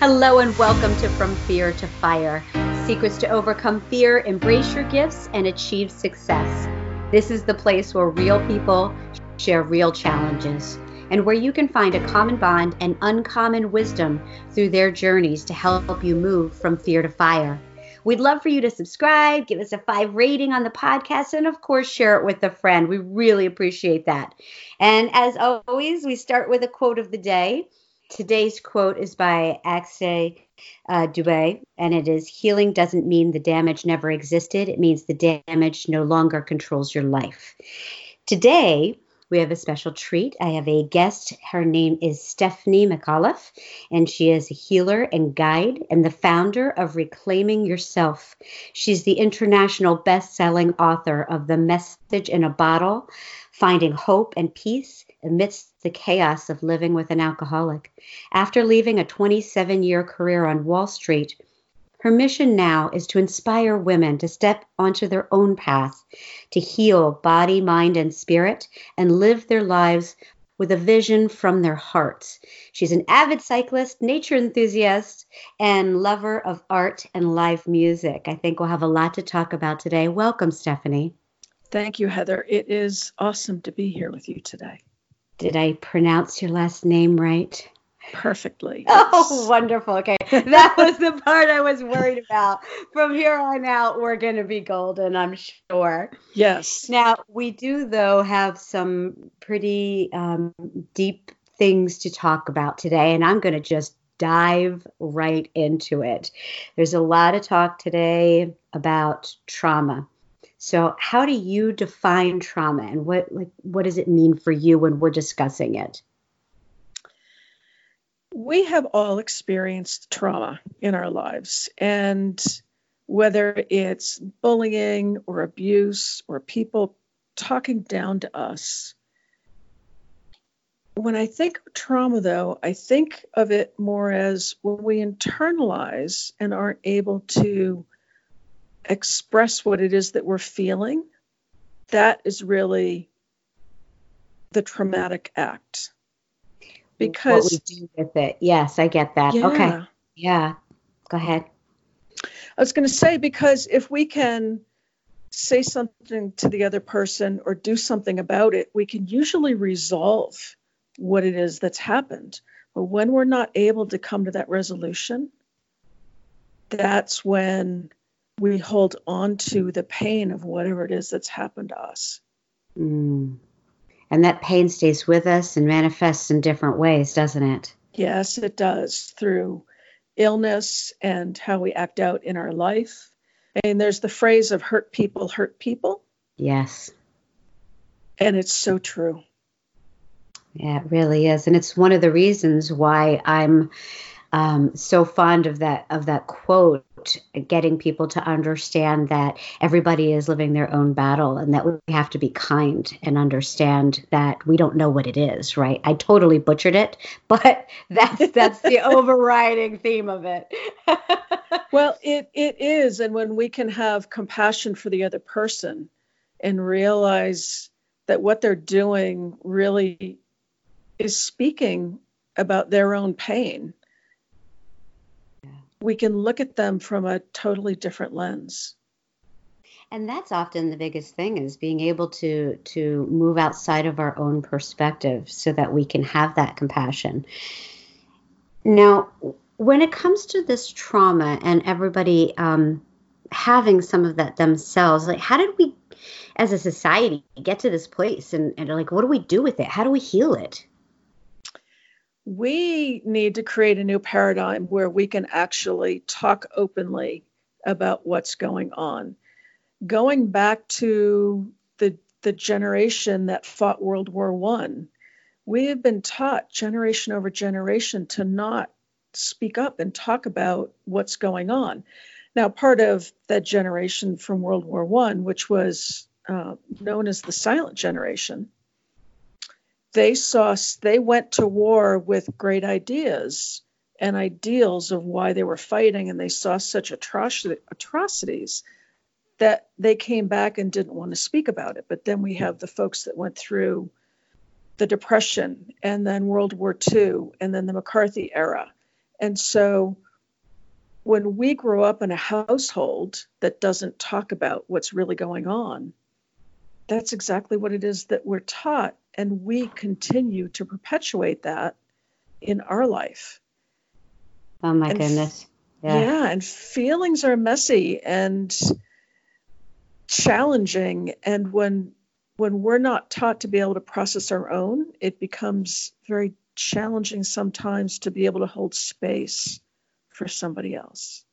Hello and welcome to From Fear to Fire Secrets to Overcome Fear, Embrace Your Gifts, and Achieve Success. This is the place where real people share real challenges and where you can find a common bond and uncommon wisdom through their journeys to help you move from fear to fire. We'd love for you to subscribe, give us a five rating on the podcast, and of course, share it with a friend. We really appreciate that. And as always, we start with a quote of the day. Today's quote is by Akshay uh, Dubey, and it is Healing doesn't mean the damage never existed, it means the damage no longer controls your life. Today, we have a special treat. I have a guest. Her name is Stephanie McAuliffe, and she is a healer and guide and the founder of Reclaiming Yourself. She's the international best selling author of The Message in a Bottle Finding Hope and Peace amidst the chaos of living with an alcoholic. After leaving a 27 year career on Wall Street, her mission now is to inspire women to step onto their own path, to heal body, mind, and spirit, and live their lives with a vision from their hearts. She's an avid cyclist, nature enthusiast, and lover of art and live music. I think we'll have a lot to talk about today. Welcome, Stephanie. Thank you, Heather. It is awesome to be here with you today. Did I pronounce your last name right? Perfectly. Oh, wonderful. Okay. That was the part I was worried about. From here on out, we're going to be golden, I'm sure. Yes. Now, we do, though, have some pretty um, deep things to talk about today, and I'm going to just dive right into it. There's a lot of talk today about trauma. So, how do you define trauma, and what like what does it mean for you when we're discussing it? We have all experienced trauma in our lives, and whether it's bullying or abuse or people talking down to us. When I think of trauma, though, I think of it more as when we internalize and aren't able to express what it is that we're feeling, that is really the traumatic act. Because what we do with it. Yes, I get that. Yeah. Okay. Yeah. Go ahead. I was going to say because if we can say something to the other person or do something about it, we can usually resolve what it is that's happened. But when we're not able to come to that resolution, that's when we hold on to the pain of whatever it is that's happened to us. Mm. And that pain stays with us and manifests in different ways, doesn't it? Yes, it does through illness and how we act out in our life. And there's the phrase of hurt people hurt people. Yes. And it's so true. Yeah, it really is. And it's one of the reasons why I'm um, so fond of that of that quote getting people to understand that everybody is living their own battle and that we have to be kind and understand that we don't know what it is right? I totally butchered it but that's that's the overriding theme of it. Well it it is. And when we can have compassion for the other person and realize that what they're doing really is speaking about their own pain we can look at them from a totally different lens. And that's often the biggest thing is being able to to move outside of our own perspective so that we can have that compassion. Now when it comes to this trauma and everybody um, having some of that themselves like how did we as a society get to this place? And, and like what do we do with it? How do we heal it we need to create a new paradigm where we can actually talk openly about what's going on. Going back to the, the generation that fought World War One, we have been taught generation over generation to not speak up and talk about what's going on. Now, part of that generation from World War One, which was uh, known as the silent generation, they saw they went to war with great ideas and ideals of why they were fighting and they saw such atroc- atrocities that they came back and didn't want to speak about it. But then we have the folks that went through the depression and then world war ii and then the mccarthy era. And so when we grow up in a household that doesn't talk about what's really going on, that's exactly what it is that we're taught. And we continue to perpetuate that in our life. Oh my and goodness. Yeah. yeah. And feelings are messy and challenging. And when when we're not taught to be able to process our own, it becomes very challenging sometimes to be able to hold space for somebody else.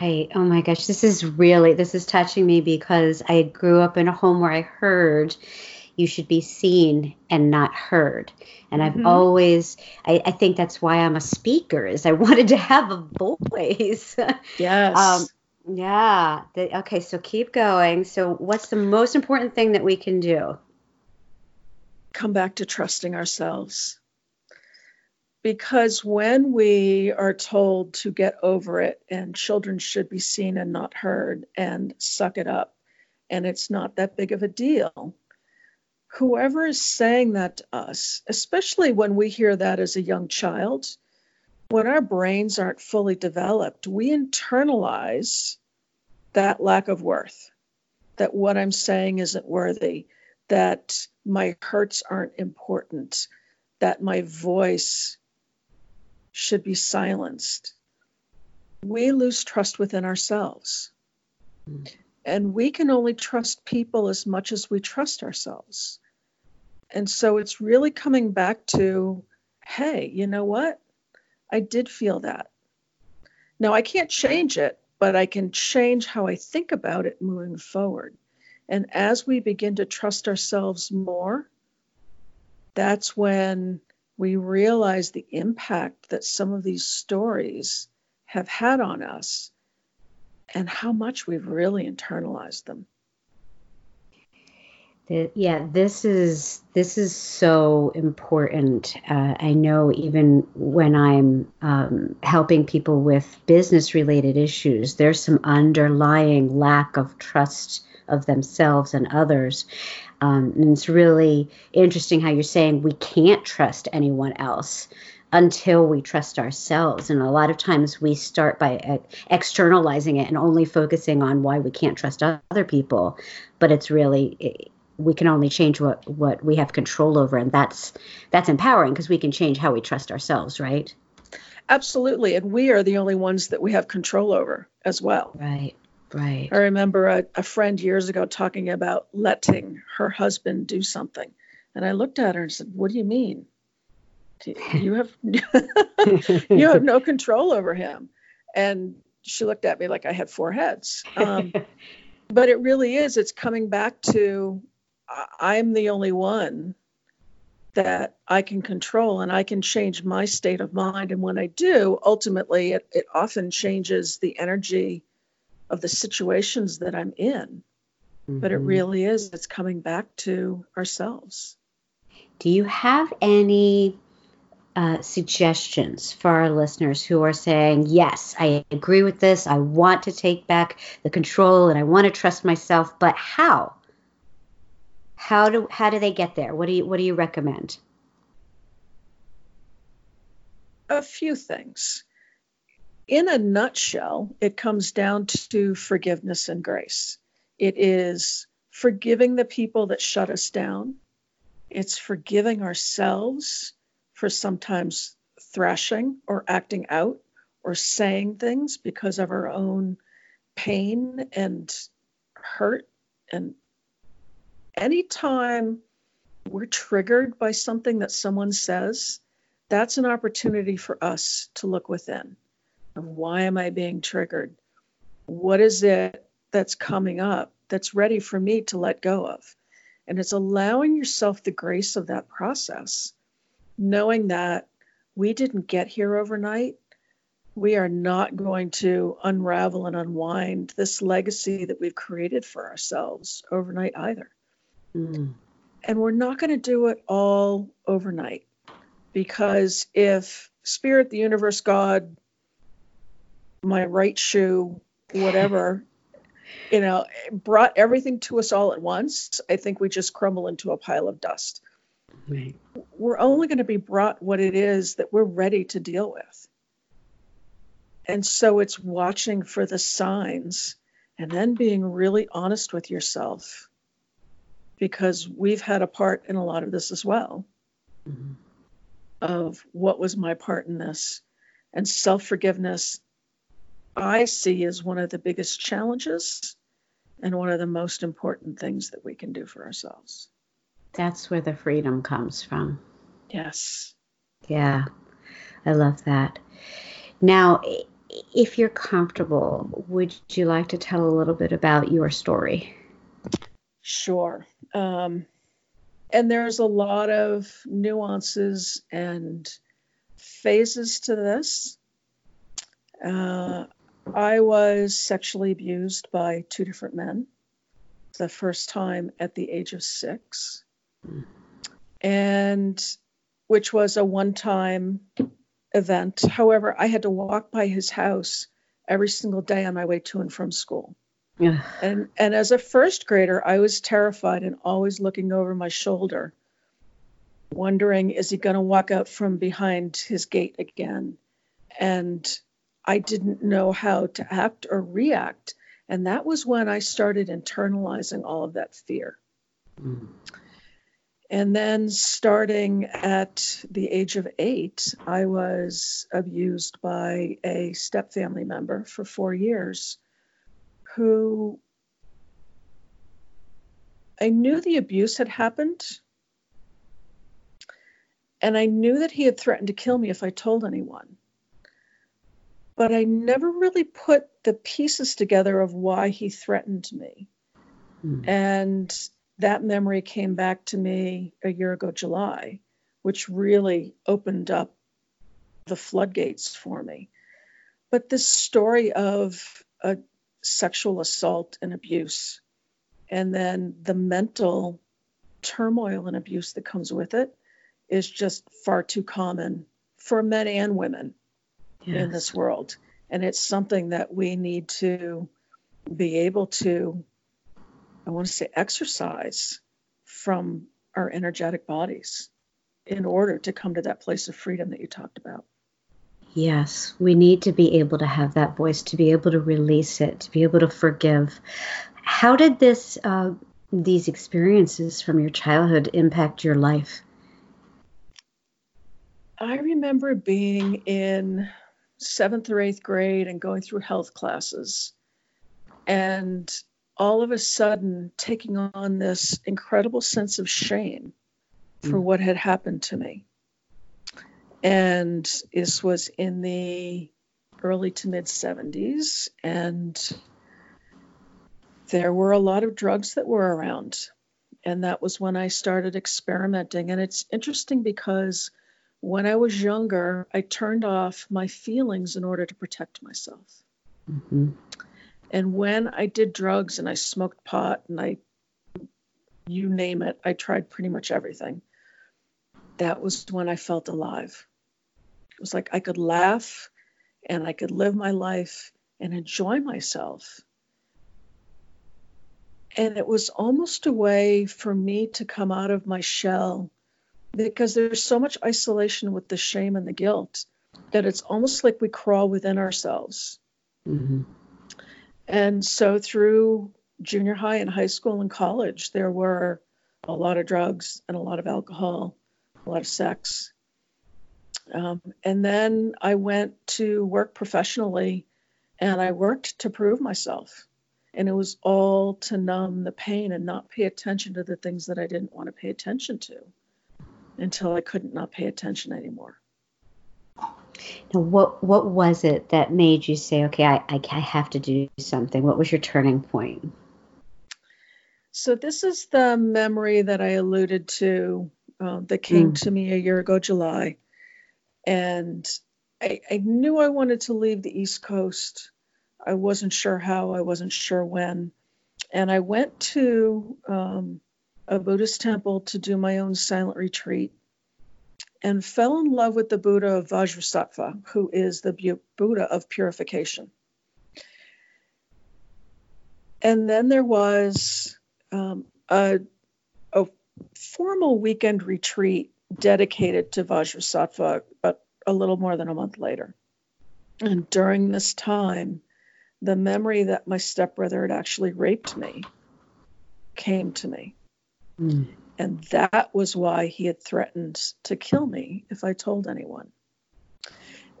Right. Oh my gosh. This is really, this is touching me because I grew up in a home where I heard you should be seen and not heard. And mm-hmm. I've always, I, I, think that's why I'm a speaker is I wanted to have a voice. Yes. um, yeah. The, okay. So keep going. So what's the most important thing that we can do? Come back to trusting ourselves because when we are told to get over it and children should be seen and not heard and suck it up and it's not that big of a deal whoever is saying that to us especially when we hear that as a young child when our brains aren't fully developed we internalize that lack of worth that what i'm saying isn't worthy that my hurts aren't important that my voice should be silenced. We lose trust within ourselves. And we can only trust people as much as we trust ourselves. And so it's really coming back to hey, you know what? I did feel that. Now, I can't change it, but I can change how I think about it moving forward. And as we begin to trust ourselves more, that's when we realize the impact that some of these stories have had on us and how much we've really internalized them. Yeah, this is this is so important. Uh, I know even when I'm um, helping people with business related issues, there's some underlying lack of trust of themselves and others. Um, and it's really interesting how you're saying we can't trust anyone else until we trust ourselves. And a lot of times we start by externalizing it and only focusing on why we can't trust other people. But it's really, we can only change what, what we have control over. And that's, that's empowering because we can change how we trust ourselves, right? Absolutely. And we are the only ones that we have control over as well. Right. Right. I remember a, a friend years ago talking about letting her husband do something. And I looked at her and said, What do you mean? You have you have no control over him. And she looked at me like I had four heads. Um, but it really is. It's coming back to I'm the only one that I can control and I can change my state of mind. And when I do, ultimately, it, it often changes the energy of the situations that I'm in. Mm-hmm. But it mm-hmm. really is, it's coming back to ourselves. Do you have any uh, suggestions for our listeners who are saying, Yes, I agree with this. I want to take back the control and I want to trust myself, but how? How do how do they get there? What do you what do you recommend? A few things in a nutshell, it comes down to forgiveness and grace. It is forgiving the people that shut us down. It's forgiving ourselves for sometimes thrashing or acting out or saying things because of our own pain and hurt. And anytime we're triggered by something that someone says, that's an opportunity for us to look within why am I being triggered? What is it that's coming up that's ready for me to let go of? And it's allowing yourself the grace of that process, knowing that we didn't get here overnight. We are not going to unravel and unwind this legacy that we've created for ourselves overnight either. Mm. And we're not going to do it all overnight because if Spirit, the universe, God, my right shoe, whatever, you know, brought everything to us all at once, I think we just crumble into a pile of dust. Right. We're only going to be brought what it is that we're ready to deal with. And so it's watching for the signs and then being really honest with yourself because we've had a part in a lot of this as well mm-hmm. of what was my part in this and self-forgiveness i see as one of the biggest challenges and one of the most important things that we can do for ourselves that's where the freedom comes from yes yeah i love that now if you're comfortable, would you like to tell a little bit about your story? Sure. Um, and there's a lot of nuances and phases to this. Uh, I was sexually abused by two different men. The first time at the age of six, and which was a one time event. However, I had to walk by his house every single day on my way to and from school. Yeah. And and as a first grader, I was terrified and always looking over my shoulder, wondering is he going to walk out from behind his gate again? And I didn't know how to act or react. And that was when I started internalizing all of that fear. Mm. And then starting at the age of eight, I was abused by a step family member for four years who I knew the abuse had happened. And I knew that he had threatened to kill me if I told anyone. But I never really put the pieces together of why he threatened me. Mm. And that memory came back to me a year ago, July, which really opened up the floodgates for me. But this story of a sexual assault and abuse, and then the mental turmoil and abuse that comes with it, is just far too common for men and women yes. in this world. And it's something that we need to be able to I want to say exercise from our energetic bodies in order to come to that place of freedom that you talked about. Yes, we need to be able to have that voice, to be able to release it, to be able to forgive. How did this, uh, these experiences from your childhood impact your life? I remember being in seventh or eighth grade and going through health classes and all of a sudden taking on this incredible sense of shame for mm. what had happened to me. And this was in the early to mid 70s, and there were a lot of drugs that were around. And that was when I started experimenting. And it's interesting because when I was younger, I turned off my feelings in order to protect myself. Mm-hmm. And when I did drugs and I smoked pot and I, you name it, I tried pretty much everything. That was when I felt alive. It was like I could laugh and I could live my life and enjoy myself. And it was almost a way for me to come out of my shell because there's so much isolation with the shame and the guilt that it's almost like we crawl within ourselves. Mm-hmm. And so through junior high and high school and college, there were a lot of drugs and a lot of alcohol, a lot of sex. Um, and then I went to work professionally and I worked to prove myself. And it was all to numb the pain and not pay attention to the things that I didn't want to pay attention to until I couldn't not pay attention anymore. Now, what what was it that made you say, okay, I, I, have to do something? What was your turning point? So this is the memory that I alluded to uh, that came mm. to me a year ago, July, and I, I knew I wanted to leave the East Coast. I wasn't sure how. I wasn't sure when, and I went to um, a Buddhist temple to do my own silent retreat and fell in love with the Buddha of Vajrasattva, who is the Buddha of purification. And then there was um, a, a, formal weekend retreat dedicated to Vajrasattva a, a little more than a month later. And during this time, the memory that my stepbrother had actually raped me came to me. Mm. And that was why he had threatened to kill me if I told anyone.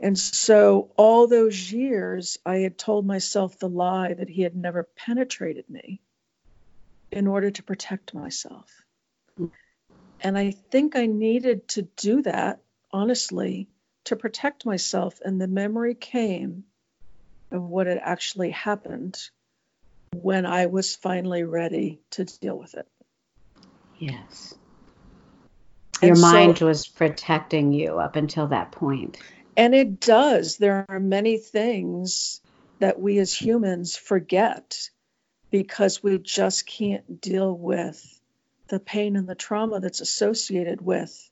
And so, all those years, I had told myself the lie that he had never penetrated me in order to protect myself. And I think I needed to do that, honestly, to protect myself. And the memory came of what had actually happened when I was finally ready to deal with it. Yes. Your mind was protecting you up until that point. And it does. There are many things that we as humans forget because we just can't deal with the pain and the trauma that's associated with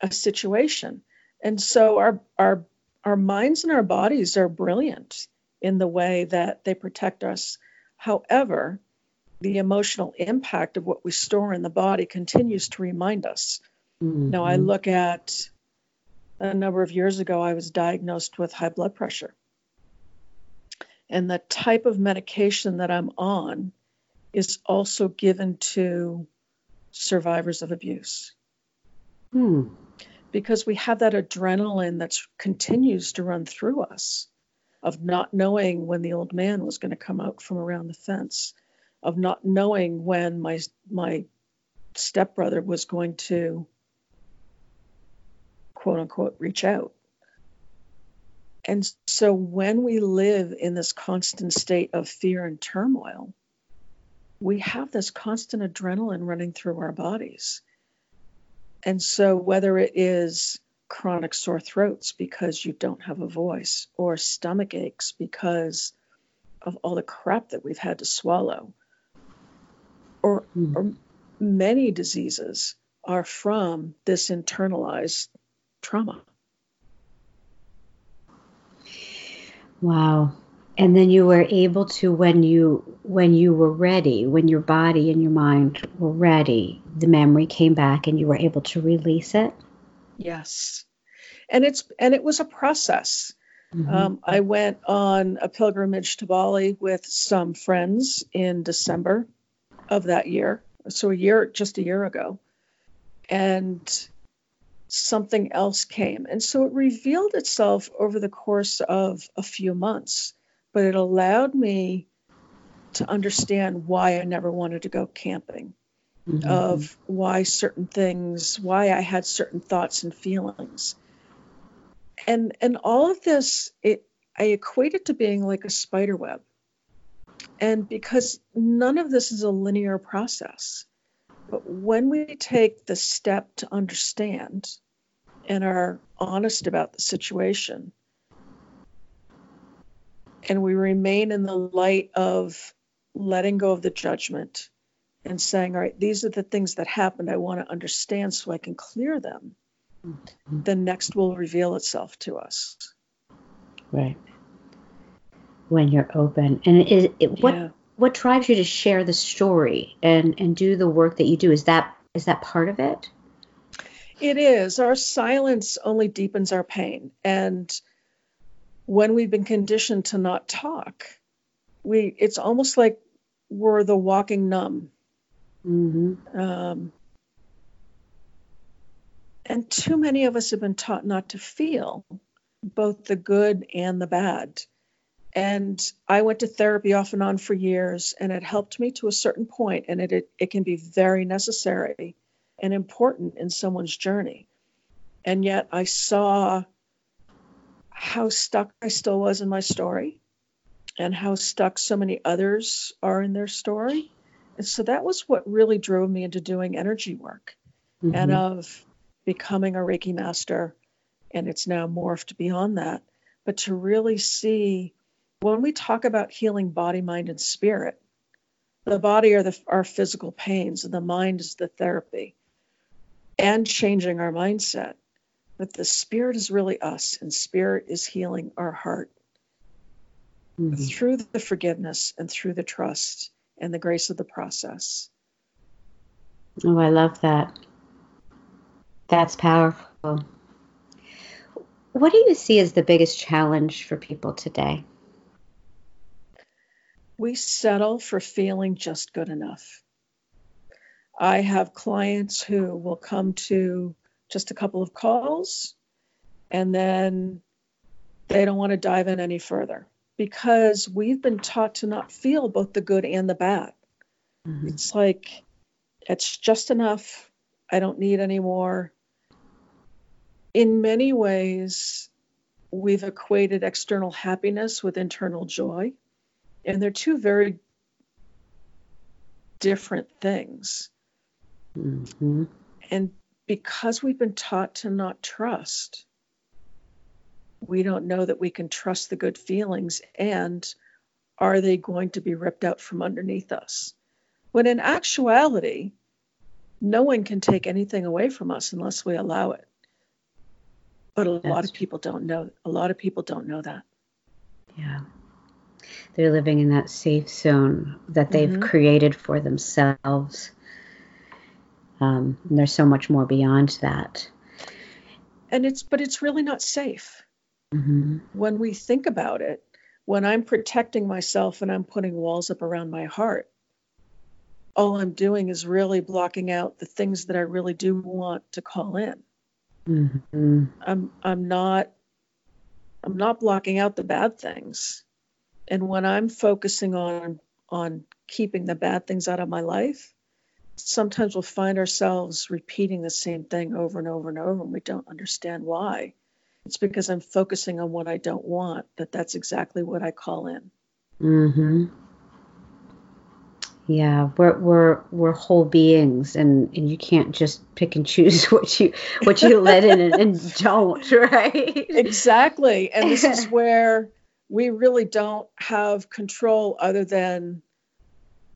a situation. And so our our our minds and our bodies are brilliant in the way that they protect us. However, the emotional impact of what we store in the body continues to remind us. Mm-hmm. Now, I look at a number of years ago, I was diagnosed with high blood pressure. And the type of medication that I'm on is also given to survivors of abuse. Hmm. Because we have that adrenaline that continues to run through us of not knowing when the old man was going to come out from around the fence, of not knowing when my my stepbrother was going to quote unquote reach out. And so when we live in this constant state of fear and turmoil, we have this constant adrenaline running through our bodies. And so whether it is chronic sore throats because you don't have a voice, or stomach aches because of all the crap that we've had to swallow, or, mm. or many diseases are from this internalized trauma. Wow. And then you were able to when you when you were ready, when your body and your mind were ready, the memory came back and you were able to release it? Yes. And it's and it was a process. Mm-hmm. Um, I went on a pilgrimage to Bali with some friends in December of that year. So a year, just a year ago. And something else came. And so it revealed itself over the course of a few months, but it allowed me to understand why I never wanted to go camping, mm-hmm. of why certain things, why I had certain thoughts and feelings. And and all of this, it I equate it to being like a spider web. And because none of this is a linear process, but when we take the step to understand and are honest about the situation, and we remain in the light of letting go of the judgment and saying, All right, these are the things that happened. I want to understand so I can clear them. Mm-hmm. The next will reveal itself to us. Right. When you're open. And is it, what yeah. what drives you to share the story and and do the work that you do? Is that is that part of it? It is. Our silence only deepens our pain. And when we've been conditioned to not talk we it's almost like we're the walking numb. Mm-hmm. um, and too many of us have been taught not to feel both the good and the bad and I went to therapy off and on for years, and it helped me to a certain point, and it, it, it can be very necessary and important in someone's journey. And yet I saw how stuck I still was in my story and how stuck so many others are in their story. And so that was what really drove me into doing energy work mm-hmm. and of becoming a Reiki master. And it's now morphed beyond that. But to really see when we talk about healing body, mind, and spirit, the body are the, our physical pains, and the mind is the therapy and changing our mindset. But the spirit is really us, and spirit is healing our heart mm-hmm. through the forgiveness and through the trust and the grace of the process. Oh, I love that. That's powerful. what do you see as the biggest challenge for people today? We settle for feeling just good enough. I have clients who will come to just a couple of calls and then they don't want to dive in any further because we've been taught to not feel both the good and the bad. Mm-hmm. It's like, it's just enough. I don't need any more. In many ways, we've equated external happiness with internal joy, and they're two very different things. Mm-hmm. And because we've been taught to not trust, we don't know that we can trust the good feelings and are they going to be ripped out from underneath us? When in actuality, no one can take anything away from us unless we allow it. But a That's lot of people don't know. A lot of people don't know that. Yeah. They're living in that safe zone that they've mm-hmm. created for themselves. Um, and there's so much more beyond that. And it's, but it's really not safe. Mm-hmm. When we think about it, when I'm protecting myself and I'm putting walls up around my heart, all I'm doing is really blocking out the things that I really do want to call in. Mm-hmm. I'm I'm not I'm not blocking out the bad things. And when I'm focusing on on keeping the bad things out of my life, sometimes we'll find ourselves repeating the same thing over and over and over and we don't understand why. It's because I'm focusing on what I don't want that that's exactly what I call in. mm-hmm Yeah, we're we're we're whole beings, and, and you can't just pick and choose what you what you let in and, and don't, right? Exactly, and this is where we really don't have control other than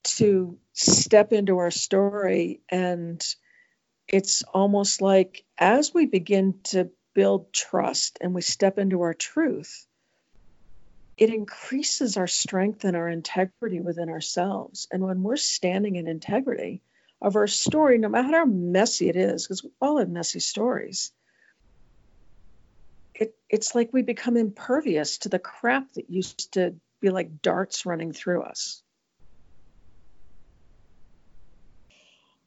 to step into our story, and it's almost like as we begin to build trust and we step into our truth it increases our strength and our integrity within ourselves. And when we're standing in integrity of our story, no matter how messy it is, because we all have messy stories, it's like we become impervious to the crap that used to be like darts running through us.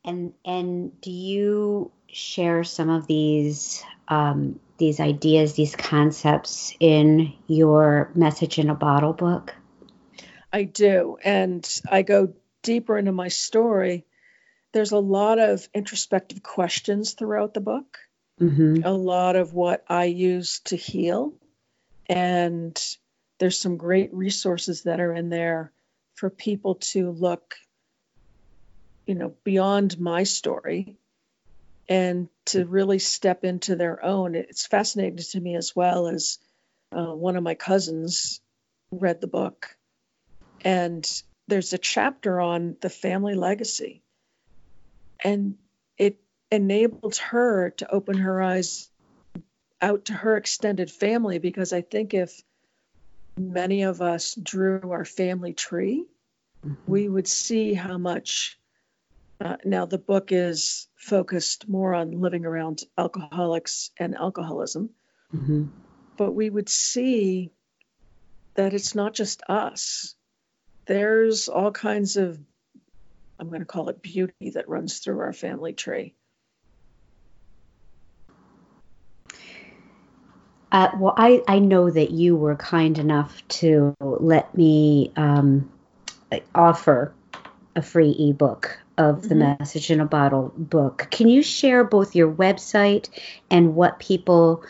And and do you share some of these um, these ideas, these concepts in your message in a bottle book? I do. And I go deeper into my story. There's a lot of introspective questions throughout the book, mm-hmm. a lot of what I use to heal. And there's some great resources that are in there for people to look, you know, beyond my story and to really step into their own. It's fascinating to me as well as uh, one of my cousins read the book, and there's a chapter on the family legacy, and enabled her to open her eyes out to her extended family because I think if many of us drew our family tree, mm-hmm. we would see how much uh, now, the book is focused more on living around alcoholics and alcoholism, mm-hmm. but we would see that it's not just us. There's all kinds of, I'm going to call it beauty that runs through our family tree. Uh, well, I, I know that you were kind enough to let me um, offer a free ebook of the mm-hmm. Message in a Bottle book. Can you share both your website and what people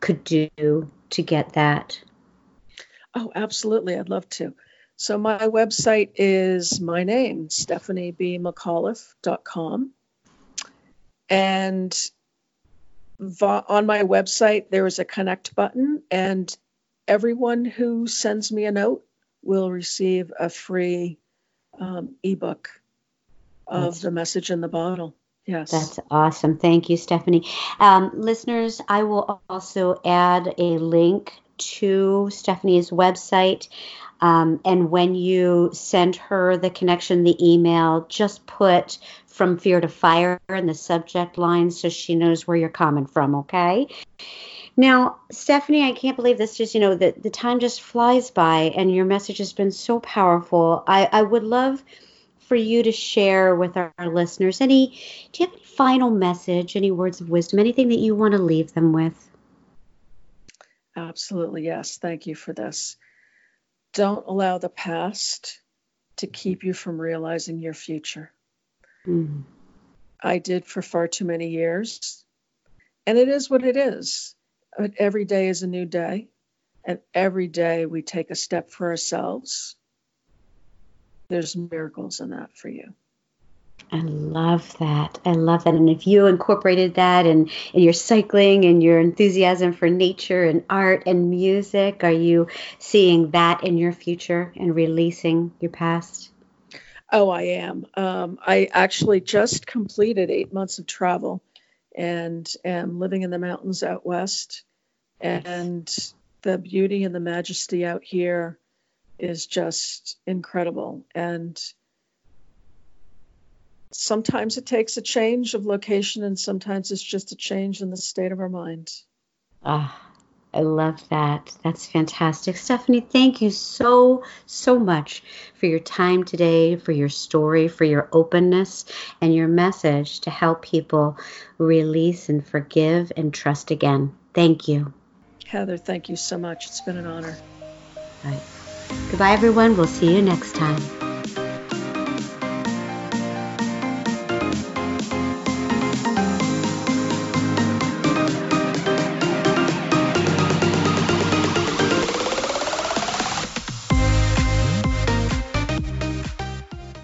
could do to get that? Oh, absolutely. I'd love to. So my website is my name, stephaniebmcauliffe.com. And on my website, there is a connect button, and everyone who sends me a note will receive a free um, ebook of That's, the message in the bottle. Yes. That's awesome. Thank you, Stephanie. Um, listeners, I will also add a link to Stephanie's website. Um, and when you send her the connection, the email, just put from fear to fire in the subject line so she knows where you're coming from, okay? Now, Stephanie, I can't believe this. Just you know, the the time just flies by, and your message has been so powerful. I I would love for you to share with our, our listeners any. Do you have any final message, any words of wisdom, anything that you want to leave them with? Absolutely, yes. Thank you for this. Don't allow the past to keep you from realizing your future. Mm. I did for far too many years. And it is what it is. But every day is a new day. And every day we take a step for ourselves. There's miracles in that for you. I love that. I love that. And if you incorporated that in, in your cycling and your enthusiasm for nature and art and music, are you seeing that in your future and releasing your past? Oh, I am. Um, I actually just completed eight months of travel and am living in the mountains out west. And the beauty and the majesty out here is just incredible. And sometimes it takes a change of location, and sometimes it's just a change in the state of our mind. Ah, I love that. That's fantastic. Stephanie, thank you so, so much for your time today, for your story, for your openness, and your message to help people release and forgive and trust again. Thank you. Heather, thank you so much. It's been an honor. All right. Goodbye, everyone. We'll see you next time.